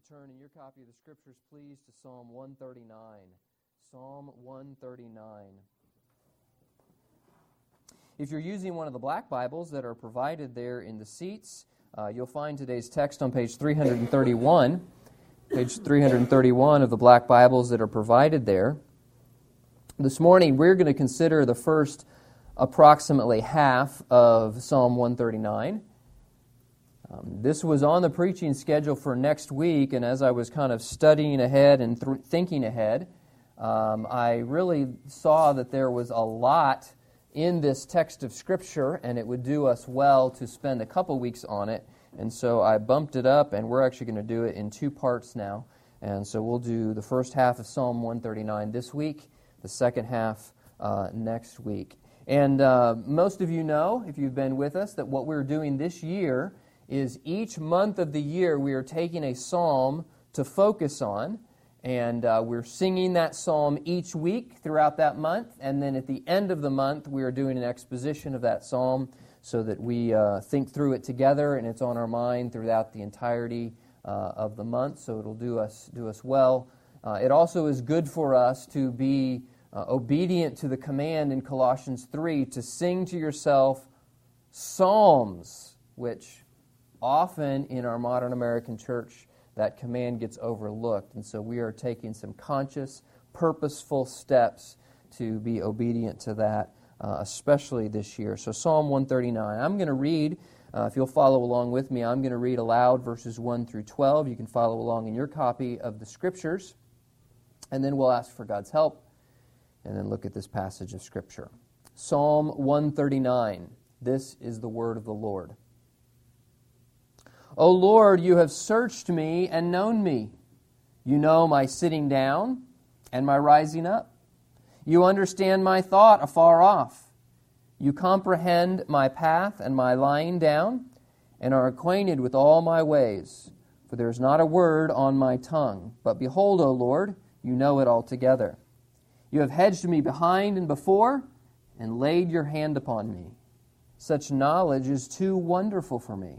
to turn in your copy of the scriptures, please, to Psalm 139. Psalm 139. If you're using one of the black Bibles that are provided there in the seats, uh, you'll find today's text on page 331. Page 331 of the black Bibles that are provided there. This morning, we're going to consider the first approximately half of Psalm 139. Um, this was on the preaching schedule for next week, and as I was kind of studying ahead and th- thinking ahead, um, I really saw that there was a lot in this text of Scripture, and it would do us well to spend a couple weeks on it. And so I bumped it up, and we're actually going to do it in two parts now. And so we'll do the first half of Psalm 139 this week, the second half uh, next week. And uh, most of you know, if you've been with us, that what we're doing this year is each month of the year we are taking a psalm to focus on. And uh, we're singing that psalm each week throughout that month. And then at the end of the month, we are doing an exposition of that psalm so that we uh, think through it together and it's on our mind throughout the entirety uh, of the month. So it'll do us, do us well. Uh, it also is good for us to be uh, obedient to the command in Colossians 3 to sing to yourself psalms, which often in our modern American church, that command gets overlooked. And so we are taking some conscious, purposeful steps to be obedient to that, uh, especially this year. So, Psalm 139. I'm going to read, uh, if you'll follow along with me, I'm going to read aloud verses 1 through 12. You can follow along in your copy of the scriptures. And then we'll ask for God's help and then look at this passage of Scripture. Psalm 139. This is the word of the Lord. O Lord, you have searched me and known me. You know my sitting down and my rising up. You understand my thought afar off. You comprehend my path and my lying down, and are acquainted with all my ways. For there is not a word on my tongue. But behold, O Lord, you know it altogether. You have hedged me behind and before, and laid your hand upon me. Such knowledge is too wonderful for me.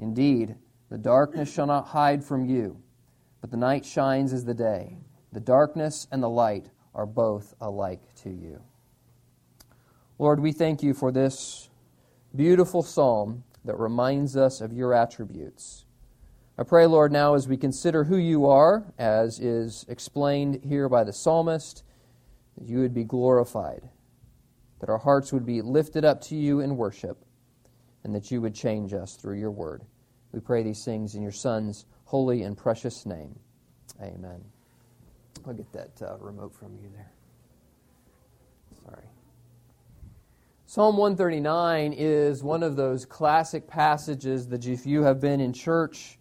Indeed, the darkness shall not hide from you, but the night shines as the day. The darkness and the light are both alike to you. Lord, we thank you for this beautiful psalm that reminds us of your attributes. I pray, Lord, now as we consider who you are, as is explained here by the psalmist, that you would be glorified, that our hearts would be lifted up to you in worship and that you would change us through your word. We pray these things in your Son's holy and precious name. Amen. I'll get that uh, remote from you there. Sorry. Psalm 139 is one of those classic passages that if you have been in church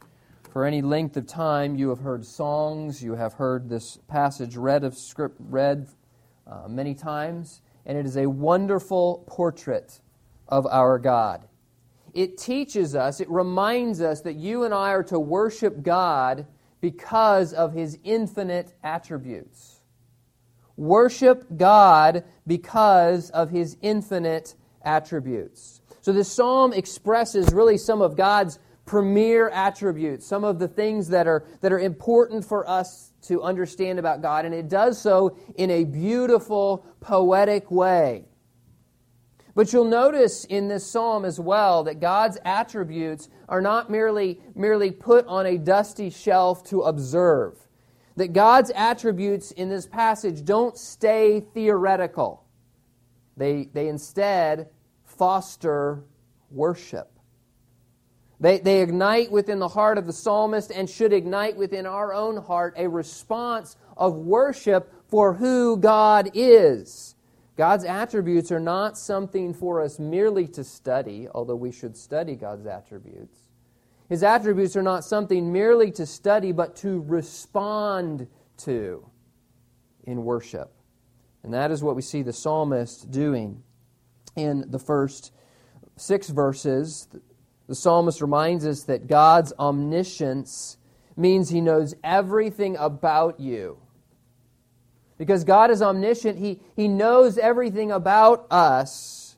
for any length of time, you have heard songs, you have heard this passage read of script read uh, many times, and it is a wonderful portrait of our God it teaches us, it reminds us that you and I are to worship God because of his infinite attributes. Worship God because of his infinite attributes. So this psalm expresses really some of God's premier attributes, some of the things that are, that are important for us to understand about God, and it does so in a beautiful, poetic way. But you'll notice in this psalm as well that God's attributes are not merely, merely put on a dusty shelf to observe. That God's attributes in this passage don't stay theoretical, they, they instead foster worship. They, they ignite within the heart of the psalmist and should ignite within our own heart a response of worship for who God is. God's attributes are not something for us merely to study, although we should study God's attributes. His attributes are not something merely to study, but to respond to in worship. And that is what we see the psalmist doing in the first six verses. The psalmist reminds us that God's omniscience means he knows everything about you. Because God is omniscient, he, he knows everything about us.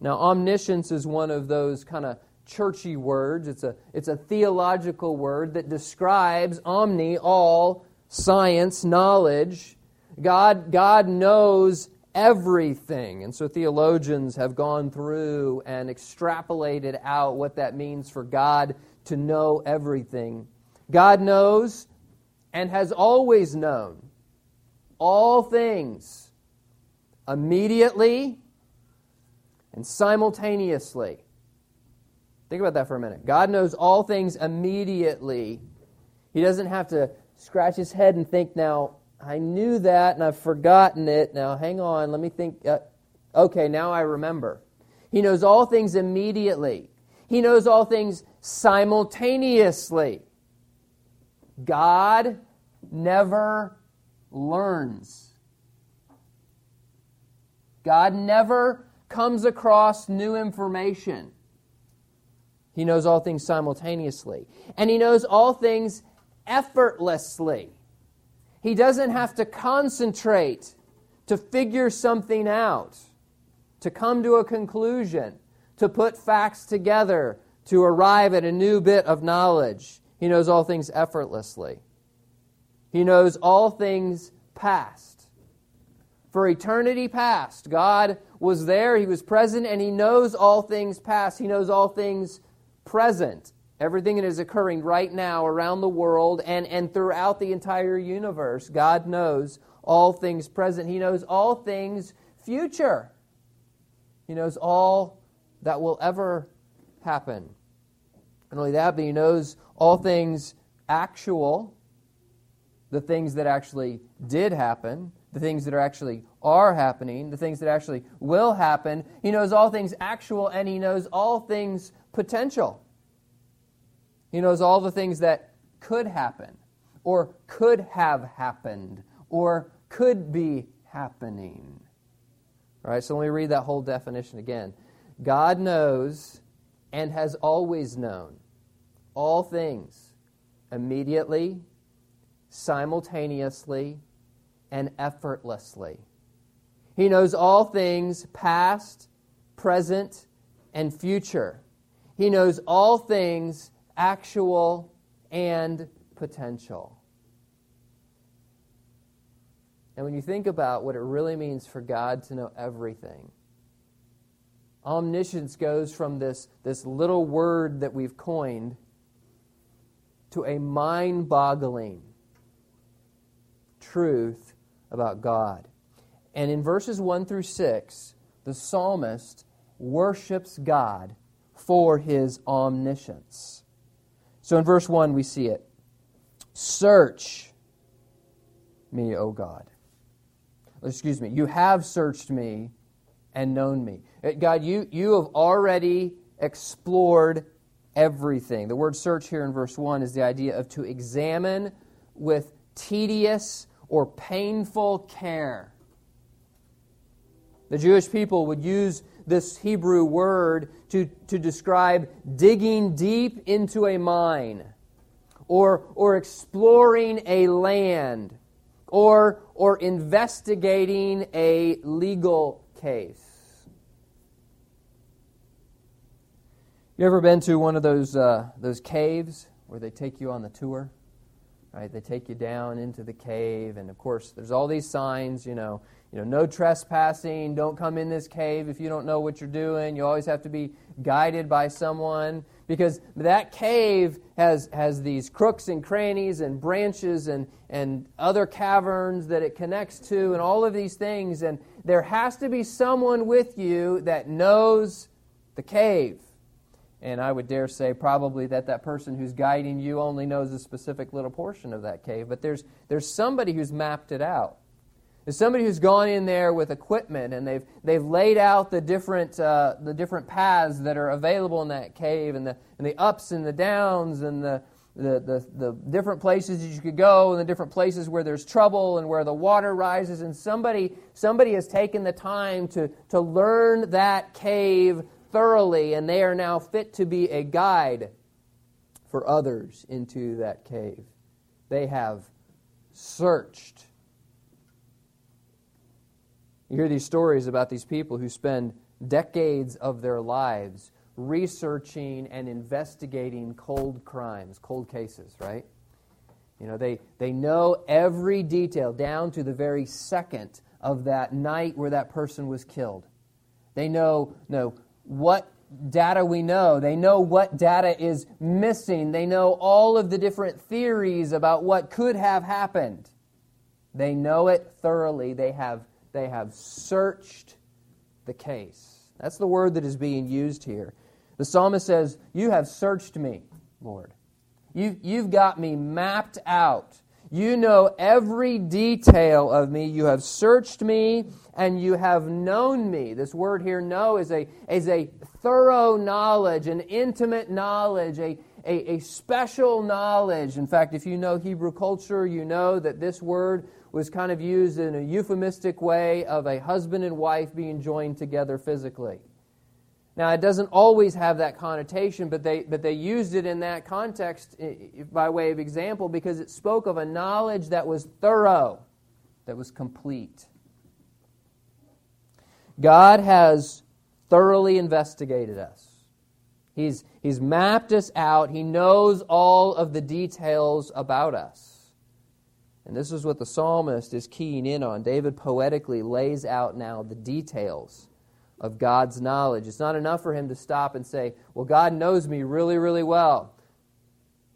Now, omniscience is one of those kind of churchy words. It's a, it's a theological word that describes omni, all, science, knowledge. God, God knows everything. And so theologians have gone through and extrapolated out what that means for God to know everything. God knows and has always known all things immediately and simultaneously. Think about that for a minute. God knows all things immediately. He doesn't have to scratch his head and think, now, I knew that and I've forgotten it. Now, hang on, let me think. Uh, okay, now I remember. He knows all things immediately, He knows all things simultaneously. God never learns. God never comes across new information. He knows all things simultaneously. And He knows all things effortlessly. He doesn't have to concentrate to figure something out, to come to a conclusion, to put facts together, to arrive at a new bit of knowledge. He knows all things effortlessly. He knows all things past. For eternity past, God was there, He was present, and He knows all things past. He knows all things present. Everything that is occurring right now around the world and, and throughout the entire universe, God knows all things present. He knows all things future. He knows all that will ever happen. Not only that, but He knows all things actual, the things that actually did happen, the things that are actually are happening, the things that actually will happen. He knows all things actual, and He knows all things potential. He knows all the things that could happen, or could have happened, or could be happening. All right, so let me read that whole definition again. God knows and has always known all things immediately, simultaneously, and effortlessly. He knows all things past, present, and future. He knows all things actual and potential. And when you think about what it really means for God to know everything, omniscience goes from this, this little word that we've coined to a mind boggling truth about God. And in verses 1 through 6, the psalmist worships God for his omniscience. So in verse 1, we see it Search me, O God. Excuse me, you have searched me and known me. Uh, God, you, you have already explored everything. The word search here in verse 1 is the idea of to examine with tedious or painful care. The Jewish people would use this Hebrew word to, to describe digging deep into a mine or, or exploring a land or, or investigating a legal case. You ever been to one of those, uh, those caves where they take you on the tour? Right? They take you down into the cave, and of course, there's all these signs, you know, you know, no trespassing, don't come in this cave if you don't know what you're doing. You always have to be guided by someone because that cave has, has these crooks and crannies and branches and, and other caverns that it connects to and all of these things. And there has to be someone with you that knows the cave. And I would dare say probably that that person who's guiding you only knows a specific little portion of that cave, but there's, there's somebody who's mapped it out. There's somebody who's gone in there with equipment and they've, they've laid out the different, uh, the different paths that are available in that cave and the, and the ups and the downs and the, the, the, the different places that you could go and the different places where there's trouble and where the water rises. And somebody, somebody has taken the time to, to learn that cave thoroughly, and they are now fit to be a guide for others into that cave. They have searched. You hear these stories about these people who spend decades of their lives researching and investigating cold crimes, cold cases, right? You know, they, they know every detail down to the very second of that night where that person was killed. They know, know what data we know. They know what data is missing. They know all of the different theories about what could have happened. They know it thoroughly. They have, they have searched the case. That's the word that is being used here. The psalmist says, You have searched me, Lord. You, you've got me mapped out. You know every detail of me. You have searched me and you have known me. This word here, know, is a, is a thorough knowledge, an intimate knowledge, a, a, a special knowledge. In fact, if you know Hebrew culture, you know that this word was kind of used in a euphemistic way of a husband and wife being joined together physically. Now, it doesn't always have that connotation, but they, but they used it in that context by way of example because it spoke of a knowledge that was thorough, that was complete. God has thoroughly investigated us. He's, he's mapped us out. He knows all of the details about us. And this is what the psalmist is keying in on. David poetically lays out now the details of God's knowledge. It's not enough for him to stop and say, Well, God knows me really, really well.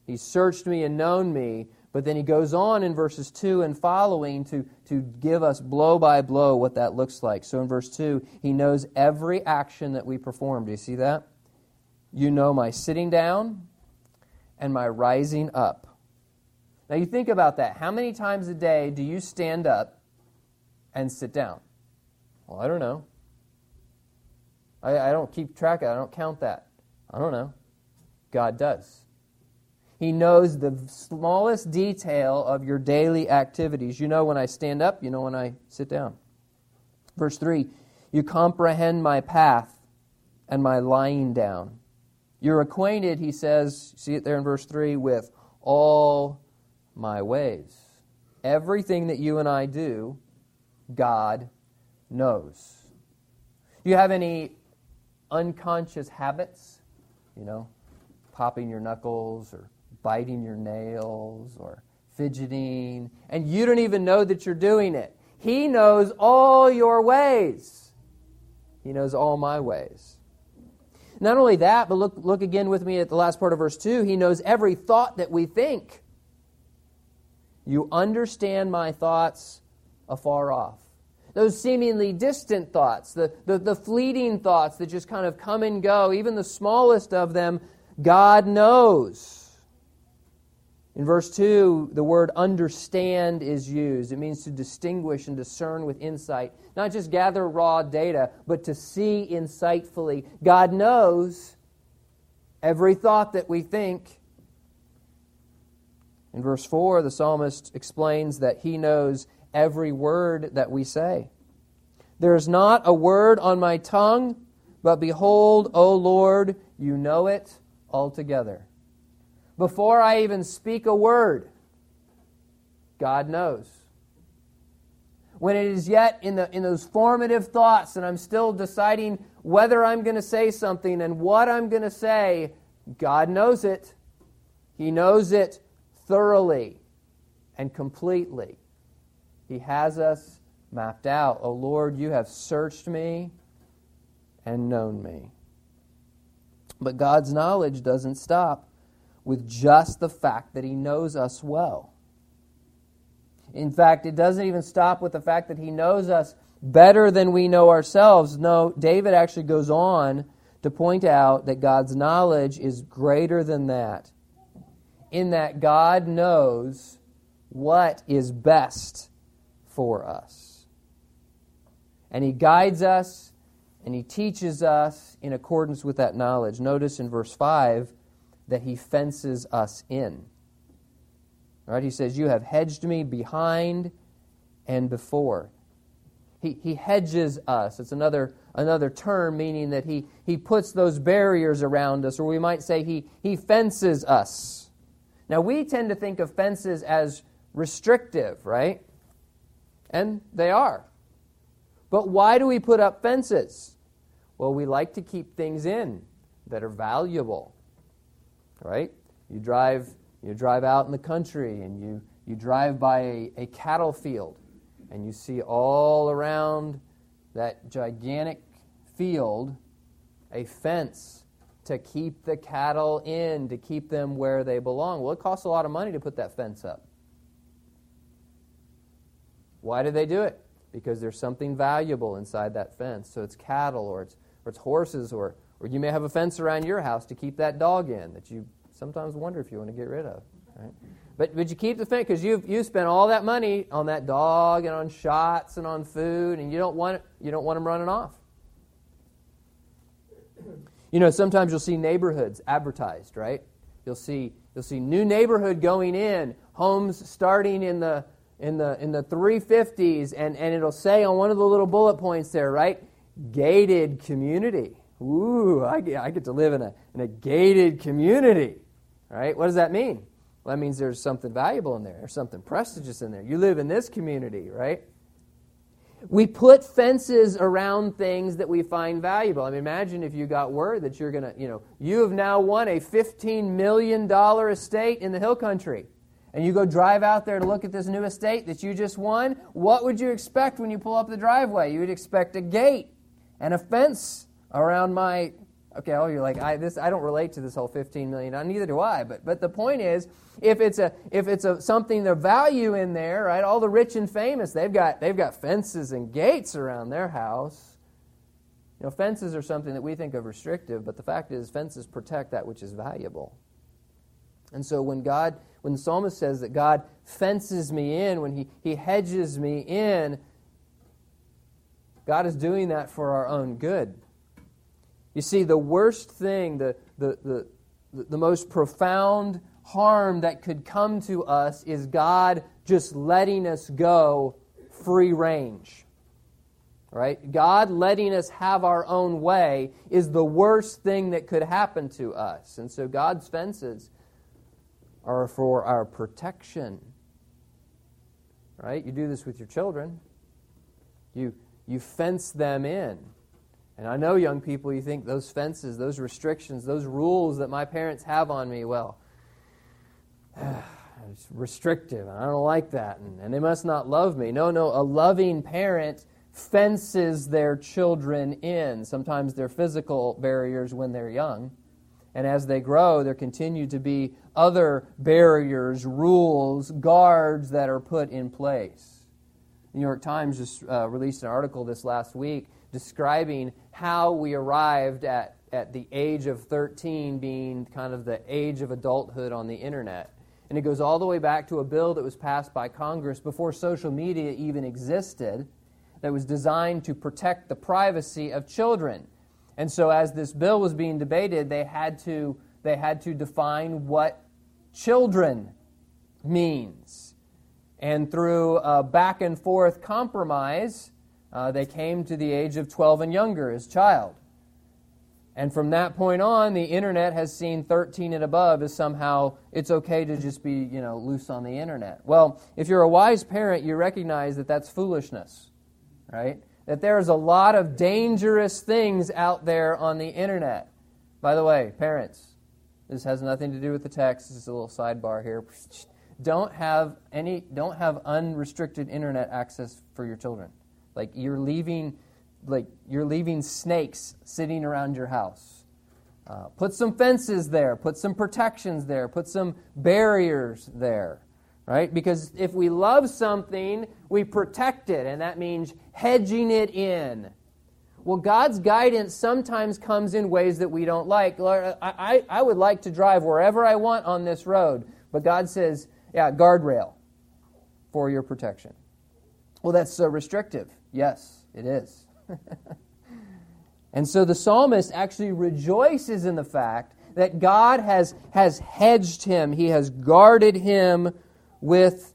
He searched me and known me. But then he goes on in verses 2 and following to, to give us blow by blow what that looks like. So in verse 2, he knows every action that we perform. Do you see that? You know my sitting down and my rising up. Now you think about that. How many times a day do you stand up and sit down? Well, I don't know. I, I don't keep track of it. I don't count that. I don't know. God does. He knows the smallest detail of your daily activities. You know when I stand up, you know when I sit down. Verse 3 You comprehend my path and my lying down. You're acquainted, he says, see it there in verse 3, with all my ways. Everything that you and I do, God knows. Do you have any unconscious habits, you know, popping your knuckles or biting your nails or fidgeting, and you don't even know that you're doing it. He knows all your ways. He knows all my ways. Not only that, but look, look again with me at the last part of verse 2. He knows every thought that we think. You understand my thoughts afar off those seemingly distant thoughts, the, the, the, fleeting thoughts that just kind of come and go, even the smallest of them, God knows. In verse 2, the word understand is used. It means to distinguish and discern with insight. Not just gather raw data, but to see insightfully. God knows every thought that we think. In verse 4, the psalmist explains that he knows every word that we say. There is not a word on my tongue, but behold, O Lord, you know it altogether. Before I even speak a word, God knows. When it is yet in, the, in those formative thoughts and I'm still deciding whether I'm going to say something and what I'm going to say, God knows it. He knows it thoroughly and completely. He has us mapped out. Oh Lord, you have searched me and known me. But God's knowledge doesn't stop with just the fact that He knows us well. In fact, it doesn't even stop with the fact that He knows us better than we know ourselves. No, David actually goes on to point out that God's knowledge is greater than that, in that God knows what is best for us. And He guides us and He teaches us in accordance with that knowledge. Notice in verse 5 that He fences us in. Right, He says, You have hedged me behind and before. He, he hedges us. It's another, another term meaning that he, he puts those barriers around us, or we might say he, he fences us. Now, we tend to think of fences as restrictive, right? And they are. But why do we put up fences? Well, we like to keep things in that are valuable, right? You drive, you drive out in the country and you, you drive by a, a cattle field and you see all around that gigantic field a fence to keep the cattle in, to keep them where they belong. Well, it costs a lot of money to put that fence up. Why do they do it? Because there's something valuable inside that fence. So it's cattle or it's, or it's horses, or, or you may have a fence around your house to keep that dog in that you sometimes wonder if you want to get rid of. Right? But, but you keep the fence because you've, you spent all that money on that dog and on shots and on food, and you don't want, you don't want them running off. You know, sometimes you'll see neighborhoods advertised, right? You'll see, you'll see new neighborhood going in, homes starting in the, in the, in the 350s, and, and it'll say on one of the little bullet points there, right? Gated community. Ooh, I get, I get to live in a, in a gated community, right? What does that mean? Well, that means there's something valuable in there. There's something prestigious in there. You live in this community, right? We put fences around things that we find valuable. I mean, imagine if you got word that you're going to, you know, you have now won a $15 million estate in the hill country. And you go drive out there to look at this new estate that you just won. What would you expect when you pull up the driveway? You would expect a gate and a fence around my Okay, oh, you're like, I, this, I don't relate to this whole 15 million. Uh, neither do I. But, but the point is, if it's a, if it's a something of value in there, right? All the rich and famous, they've got, they've got fences and gates around their house. You know, fences are something that we think of restrictive, but the fact is, fences protect that which is valuable. And so when God, when the psalmist says that God fences me in, when he, he hedges me in, God is doing that for our own good. You see, the worst thing, the, the, the, the most profound harm that could come to us is God just letting us go free range. Right? God letting us have our own way is the worst thing that could happen to us. And so God's fences are for our protection. Right? You do this with your children. You you fence them in. And I know, young people, you think those fences, those restrictions, those rules that my parents have on me, well, it's restrictive, and I don't like that, and, and they must not love me. No, no, a loving parent fences their children in. Sometimes they're physical barriers when they're young. And as they grow, there continue to be other barriers, rules, guards that are put in place. The New York Times just uh, released an article this last week describing how we arrived at, at the age of 13 being kind of the age of adulthood on the internet. And it goes all the way back to a bill that was passed by Congress before social media even existed that was designed to protect the privacy of children. And so as this bill was being debated, they had to, they had to define what children means. And through a back and forth compromise, uh, they came to the age of 12 and younger as child. And from that point on, the internet has seen 13 and above as somehow it's okay to just be, you know, loose on the internet. Well, if you're a wise parent, you recognize that that's foolishness, right? That there's a lot of dangerous things out there on the internet. By the way, parents, this has nothing to do with the text. This is a little sidebar here. Don't have any don't have unrestricted internet access for your children. Like you're leaving, like you're leaving snakes sitting around your house. Uh, put some fences there. Put some protections there. Put some barriers there. Right? Because if we love something, we protect it, and that means hedging it in. Well, God's guidance sometimes comes in ways that we don't like. I, I, I would like to drive wherever I want on this road, but God says, yeah, guardrail for your protection. Well, that's so restrictive. Yes, it is. and so the psalmist actually rejoices in the fact that God has, has hedged him, he has guarded him with,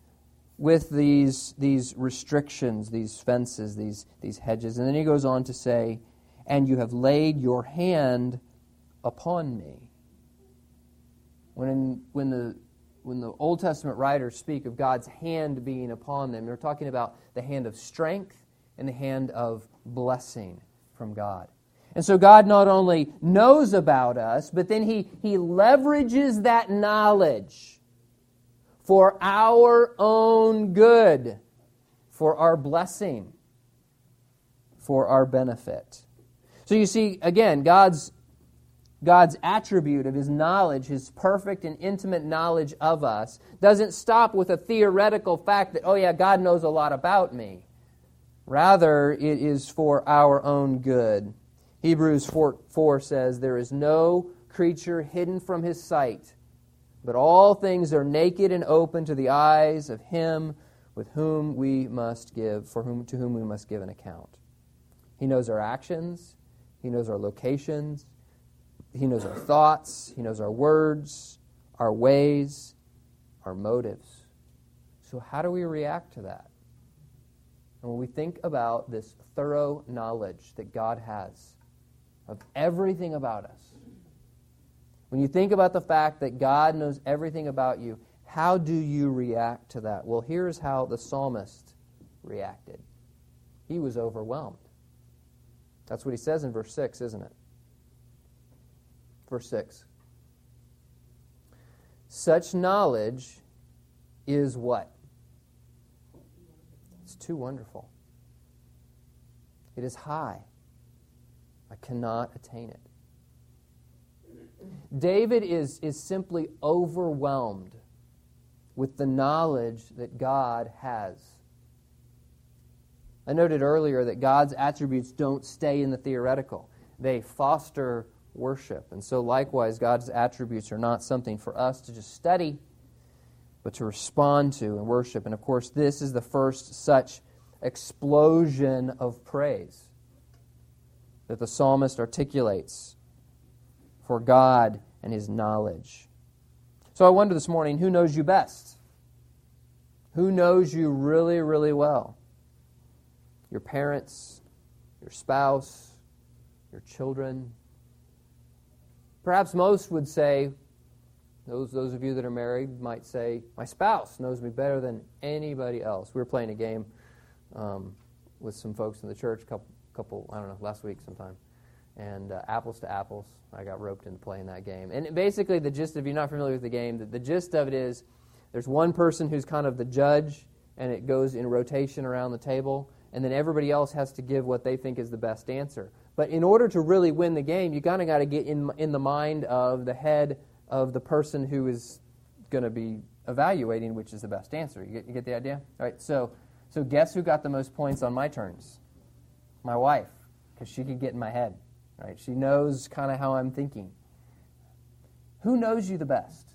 with these, these restrictions, these fences, these, these hedges. And then he goes on to say, And you have laid your hand upon me. When, in, when, the, when the Old Testament writers speak of God's hand being upon them, they're talking about the hand of strength and the hand of blessing from God. And so God not only knows about us, but then he, he leverages that knowledge for our own good, for our blessing, for our benefit. So you see, again, God's, God's attribute of his knowledge, his perfect and intimate knowledge of us, doesn't stop with a theoretical fact that, oh, yeah, God knows a lot about me. Rather, it is for our own good. Hebrews 4, 4 says, There is no creature hidden from his sight, but all things are naked and open to the eyes of him with whom we must give, for whom, to whom we must give an account. He knows our actions, he knows our locations, he knows our thoughts, he knows our words, our ways, our motives. So, how do we react to that? And when we think about this thorough knowledge that God has, of everything about us. When you think about the fact that God knows everything about you, how do you react to that? Well, here's how the psalmist reacted he was overwhelmed. That's what he says in verse 6, isn't it? Verse 6. Such knowledge is what? It's too wonderful. It is high. I cannot attain it. David is, is simply overwhelmed with the knowledge that God has. I noted earlier that God's attributes don't stay in the theoretical, they foster worship. And so, likewise, God's attributes are not something for us to just study, but to respond to and worship. And of course, this is the first such explosion of praise that the psalmist articulates for God and his knowledge. So I wonder this morning who knows you best? Who knows you really, really well? Your parents, your spouse, your children. Perhaps most would say, those, those of you that are married might say, My spouse knows me better than anybody else. We were playing a game um, with some folks in the church a couple, couple, I don't know, last week sometime. And uh, apples to apples, I got roped into playing that game. And basically, the gist, if you're not familiar with the game, the, the gist of it is there's one person who's kind of the judge, and it goes in rotation around the table, and then everybody else has to give what they think is the best answer. But in order to really win the game, you kind of got to get in, in the mind of the head of the person who is going to be evaluating which is the best answer. You get, you get the idea? All right, so, so guess who got the most points on my turns? my wife, because she could get in my head. Right? She knows kind of how I'm thinking. Who knows you the best?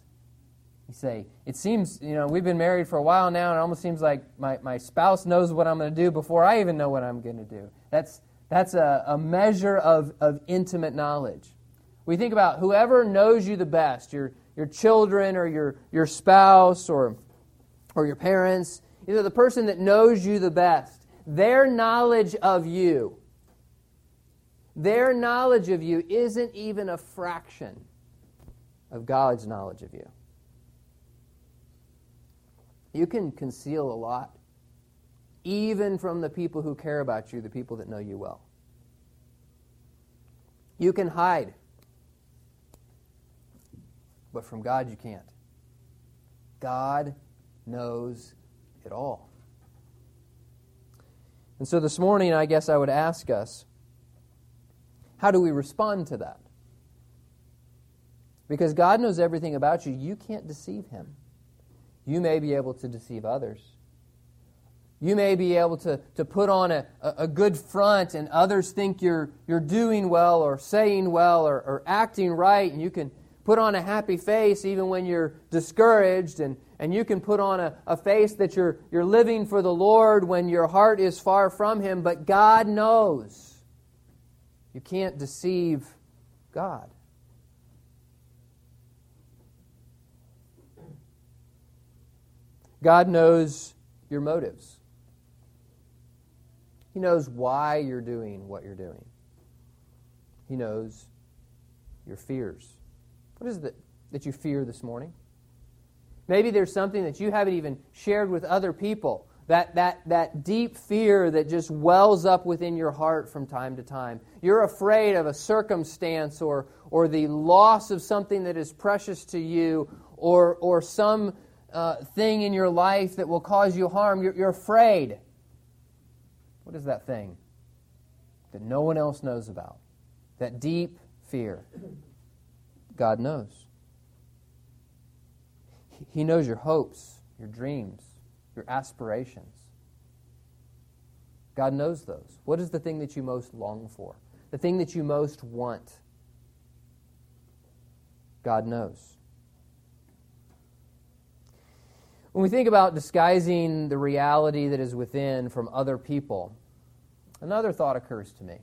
You say, it seems, you know, we've been married for a while now, and it almost seems like my, my spouse knows what I'm going to do before I even know what I'm going to do. That's, that's a, a measure of, of intimate knowledge. We think about whoever knows you the best, your, your children or your, your spouse or, or your parents, either the person that knows you the best their knowledge of you, their knowledge of you isn't even a fraction of God's knowledge of you. You can conceal a lot, even from the people who care about you, the people that know you well. You can hide, but from God you can't. God knows it all. And so this morning, I guess I would ask us how do we respond to that? Because God knows everything about you. You can't deceive Him. You may be able to deceive others. You may be able to, to put on a, a good front, and others think you're, you're doing well or saying well or, or acting right, and you can put on a happy face even when you're discouraged and, and you can put on a, a face that you're, you're living for the Lord when your heart is far from Him, but God knows. You can't deceive God. God knows your motives. He knows why you're doing what you're doing. He knows your fears. What is it that you fear this morning? Maybe there's something that you haven't even shared with other people. That, that, that deep fear that just wells up within your heart from time to time. You're afraid of a circumstance or, or the loss of something that is precious to you or, or some uh, thing in your life that will cause you harm. You're, you're afraid. What is that thing that no one else knows about? That deep fear. God knows. He knows your hopes, your dreams, your aspirations. God knows those. What is the thing that you most long for? The thing that you most want? God knows. When we think about disguising the reality that is within from other people, another thought occurs to me.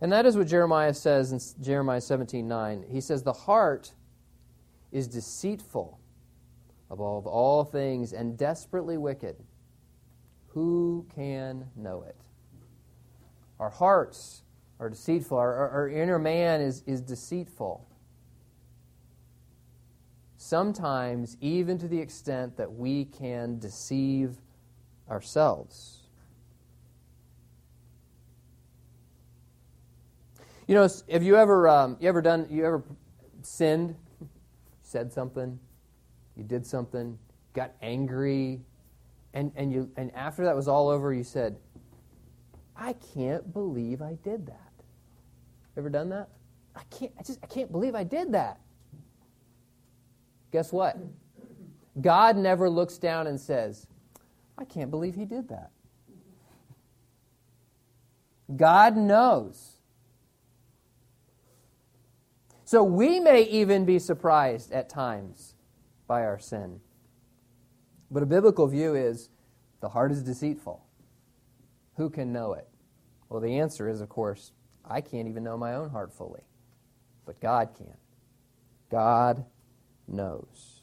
And that is what Jeremiah says in Jeremiah 17 9. He says, The heart is deceitful above all things and desperately wicked. Who can know it? Our hearts are deceitful. Our, our, inner man is, is deceitful. Sometimes, even to the extent that we can deceive ourselves. You know, have you ever um, you ever done you ever sinned, said something, you did something, got angry, and, and, you, and after that was all over, you said, I can't believe I did that. Ever done that? I can't, I just, I can't believe I did that. Guess what? God never looks down and says, I can't believe he did that. God knows. So we may even be surprised at times by our sin. But a biblical view is the heart is deceitful. Who can know it? Well, the answer is, of course, I can't even know my own heart fully. But God can. God knows.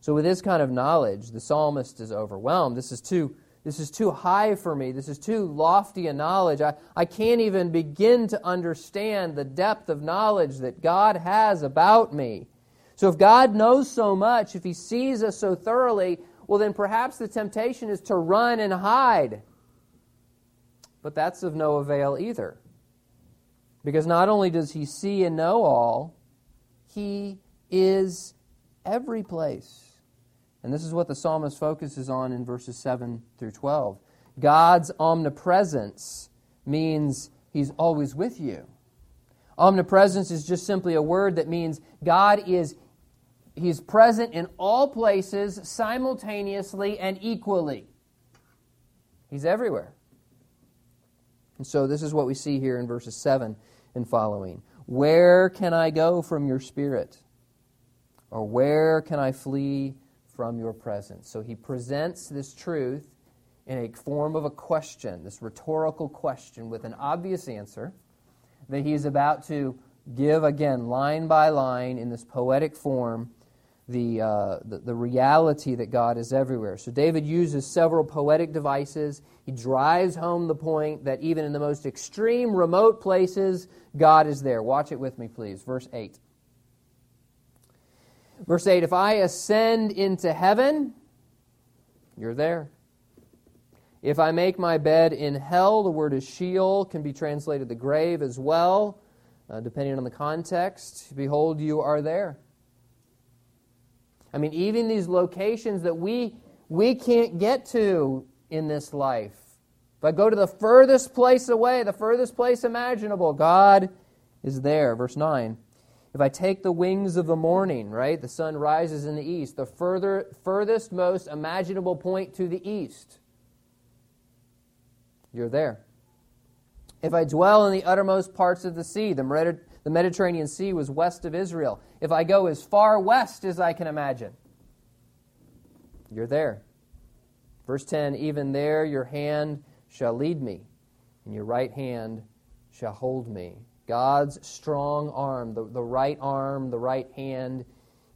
So, with this kind of knowledge, the psalmist is overwhelmed. This is too, this is too high for me. This is too lofty a knowledge. I, I can't even begin to understand the depth of knowledge that God has about me. So if God knows so much, if He sees us so thoroughly, well, then perhaps the temptation is to run and hide. But that's of no avail either. Because not only does He see and know all, He is every place. And this is what the psalmist focuses on in verses 7 through 12. God's omnipresence means He's always with you. Omnipresence is just simply a word that means God is He's present in all places simultaneously and equally. He's everywhere. And so this is what we see here in verses 7 and following. Where can I go from your spirit? Or where can I flee from your presence? So he presents this truth in a form of a question, this rhetorical question with an obvious answer that he is about to give again, line by line, in this poetic form the, uh, the, the, reality that God is everywhere. So David uses several poetic devices. He drives home the point that even in the most extreme, remote places, God is there. Watch it with me, please. Verse 8. Verse 8 If I ascend into heaven, you're there. If I make my bed in hell, the word is Sheol, can be translated the grave as well, uh, depending on the context. Behold, you are there. I mean, even these locations that we, we can't get to in this life. If I go to the furthest place away, the furthest place imaginable, God is there. Verse 9. If I take the wings of the morning, right? The sun rises in the east, the further, furthest, most imaginable point to the east. You're there. If I dwell in the uttermost parts of the sea, the the Mediterranean Sea was west of Israel. If I go as far west as I can imagine, You're there. Verse 10 Even there your hand shall lead me, and your right hand shall hold me. God's strong arm, the, the right arm, the right hand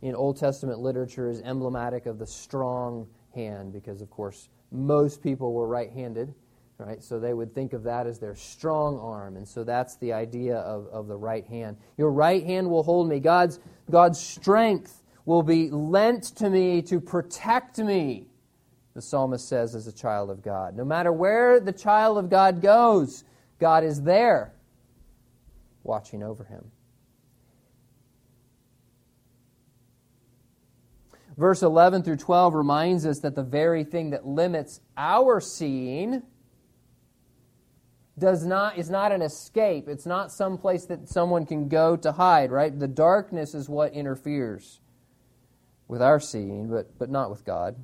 in Old Testament literature is emblematic of the strong hand because, of course, most people were right handed, right? So they would think of that as their strong arm. And so that's the idea of, of the right hand. Your right hand will hold me. God's, God's strength will be lent to me to protect me, the psalmist says, as a child of God. No matter where the child of God goes, God is there watching over him. Verse 11 through 12 reminds us that the very thing that limits our seeing does not is not an escape. It's not some place that someone can go to hide, right? The darkness is what interferes with our seeing, but, but not with God.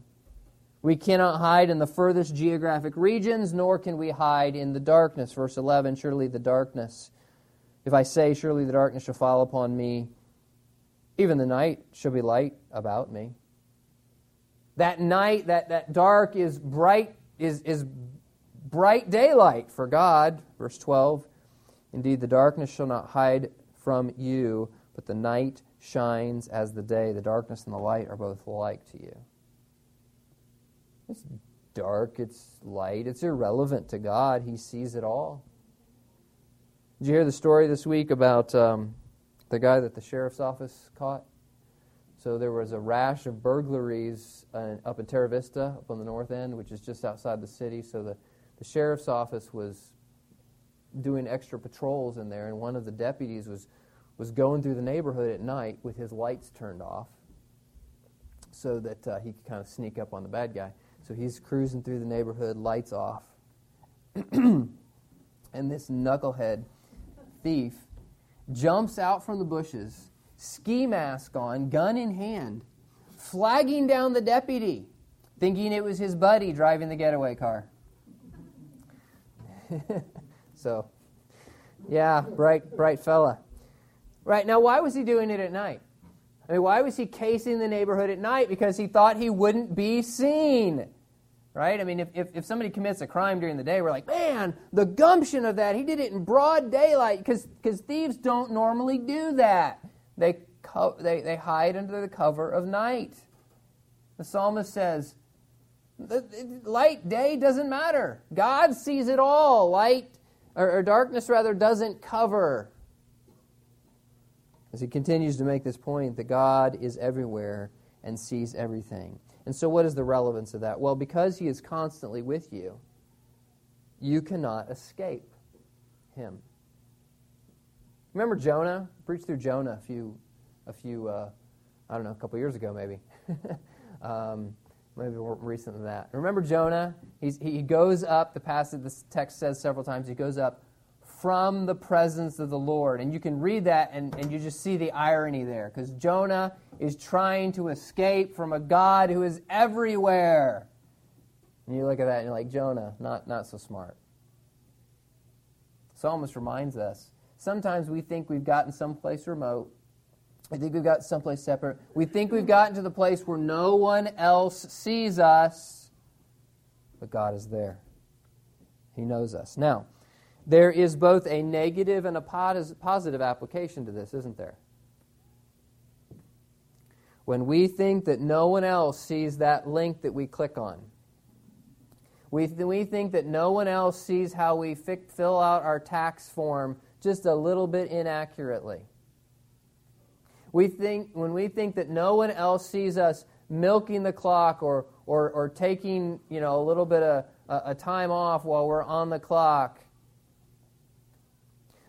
We cannot hide in the furthest geographic regions, nor can we hide in the darkness. Verse 11 Surely the darkness if I say, Surely the darkness shall fall upon me, even the night shall be light about me. That night, that, that dark is bright, is, is bright daylight for God. Verse 12 Indeed, the darkness shall not hide from you, but the night shines as the day. The darkness and the light are both alike to you. It's dark, it's light, it's irrelevant to God. He sees it all. Did you hear the story this week about um, the guy that the sheriff's office caught? So there was a rash of burglaries uh, up in Terra Vista, up on the north end, which is just outside the city. So the, the sheriff's office was doing extra patrols in there, and one of the deputies was, was going through the neighborhood at night with his lights turned off so that uh, he could kind of sneak up on the bad guy. So he's cruising through the neighborhood, lights off. and this knucklehead thief jumps out from the bushes, ski mask on, gun in hand, flagging down the deputy, thinking it was his buddy driving the getaway car. so, yeah, bright, bright fella. Right, now why was he doing it at night? I mean, why was he casing the neighborhood at night? Because he thought he wouldn't be seen right? I mean, if, if, if, somebody commits a crime during the day, we're like, man, the gumption of that. He did it in broad daylight because thieves don't normally do that. They, co- they, they hide under the cover of night. The psalmist says, light, day doesn't matter. God sees it all. Light, or, or darkness rather, doesn't cover. As he continues to make this point that God is everywhere and sees everything. And so, what is the relevance of that? Well, because He is constantly with you, you cannot escape Him. Remember Jonah? I preached through Jonah a few, a few, uh, I don't know, a couple years ago maybe. um, maybe more recent than that. Remember Jonah? He's, he goes up, the passage, the text says several times, he goes up from the presence of the Lord. And you can read that and, and you just see the irony there. Because Jonah is trying to escape from a God who is everywhere. And you look at that and you're like, Jonah, not, not so smart. Psalmist reminds us sometimes we think we've gotten someplace remote. I think we've got someplace separate. We think we've gotten to the place where no one else sees us, but God is there. He knows us. Now, there is both a negative and a positive application to this, isn't there? When we think that no one else sees that link that we click on, we, th- we think that no one else sees how we fi- fill out our tax form just a little bit inaccurately. We think, when we think that no one else sees us milking the clock or, or, or taking you know, a little bit of a, a time off while we're on the clock,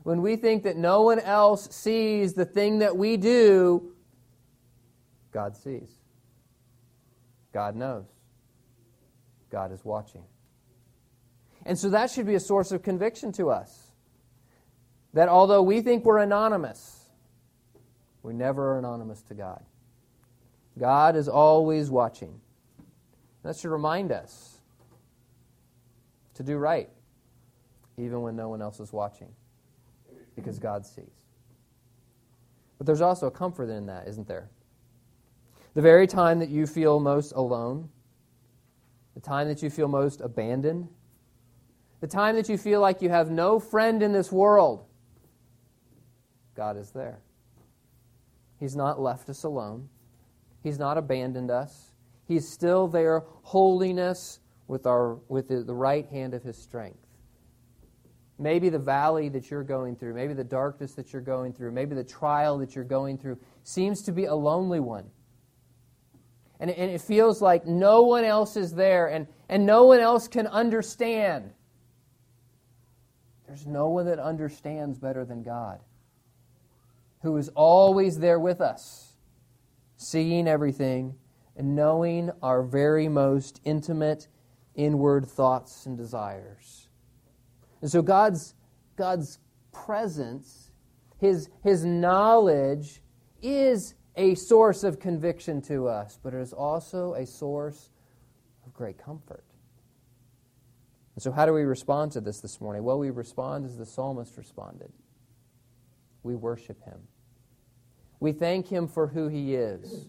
when we think that no one else sees the thing that we do, God sees. God knows. God is watching. And so that should be a source of conviction to us. That although we think we're anonymous, we never are anonymous to God. God is always watching. That should remind us to do right, even when no one else is watching, because God sees. But there's also a comfort in that, isn't there? The very time that you feel most alone, the time that you feel most abandoned, the time that you feel like you have no friend in this world, God is there. He's not left us alone. He's not abandoned us. He's still there holding us with, our, with the, right hand of His strength. Maybe the valley that you're going through, maybe the darkness that you're going through, maybe the trial that you're going through seems to be a lonely one. And and it feels like no one else is there and, and no one else can understand. There's no one that understands better than God, who is always there with us, seeing everything and knowing our very most intimate inward thoughts and desires. And so God's, God's presence, his, his knowledge, is a source of conviction to us, but it is also a source of great comfort. And so, how do we respond to this this morning? Well, we respond as the psalmist responded we worship him, we thank him for who he is.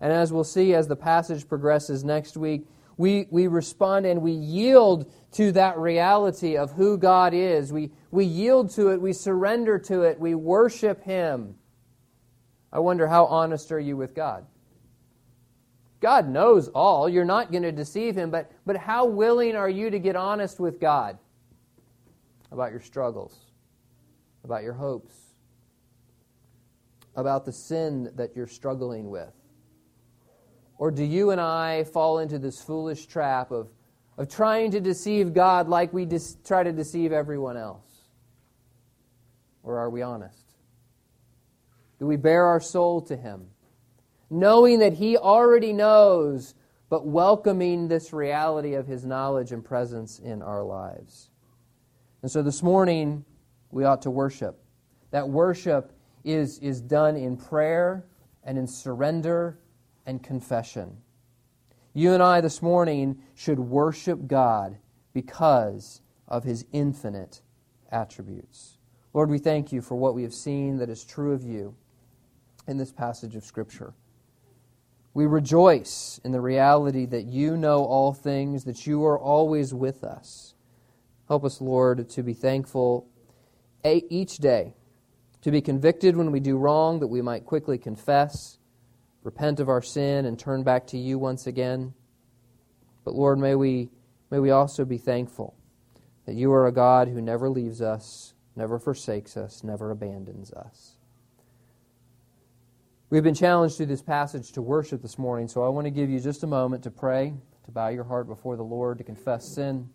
And as we'll see as the passage progresses next week, we, we respond and we yield to that reality of who God is. We, we yield to it, we surrender to it, we worship Him. I wonder how honest are you with God? God knows all. You're not going to deceive Him, but, but how willing are you to get honest with God about your struggles, about your hopes, about the sin that you're struggling with? Or do you and I fall into this foolish trap of, of trying to deceive God like we dis- try to deceive everyone else? Or are we honest? Do we bare our soul to Him, knowing that He already knows, but welcoming this reality of His knowledge and presence in our lives? And so this morning, we ought to worship. That worship is, is done in prayer and in surrender and confession. You and I this morning should worship God because of his infinite attributes. Lord, we thank you for what we have seen that is true of you in this passage of Scripture. We rejoice in the reality that you know all things, that you are always with us. Help us, Lord, to be thankful each day, to be convicted when we do wrong, that we might quickly confess repent of our sin and turn back to you once again. But Lord, may we, may we also be thankful that you are a God who never leaves us, never forsakes us, never abandons us. We've been challenged through this passage to worship this morning, so I want to give you just a moment to pray, to bow your heart before the Lord, to confess sin.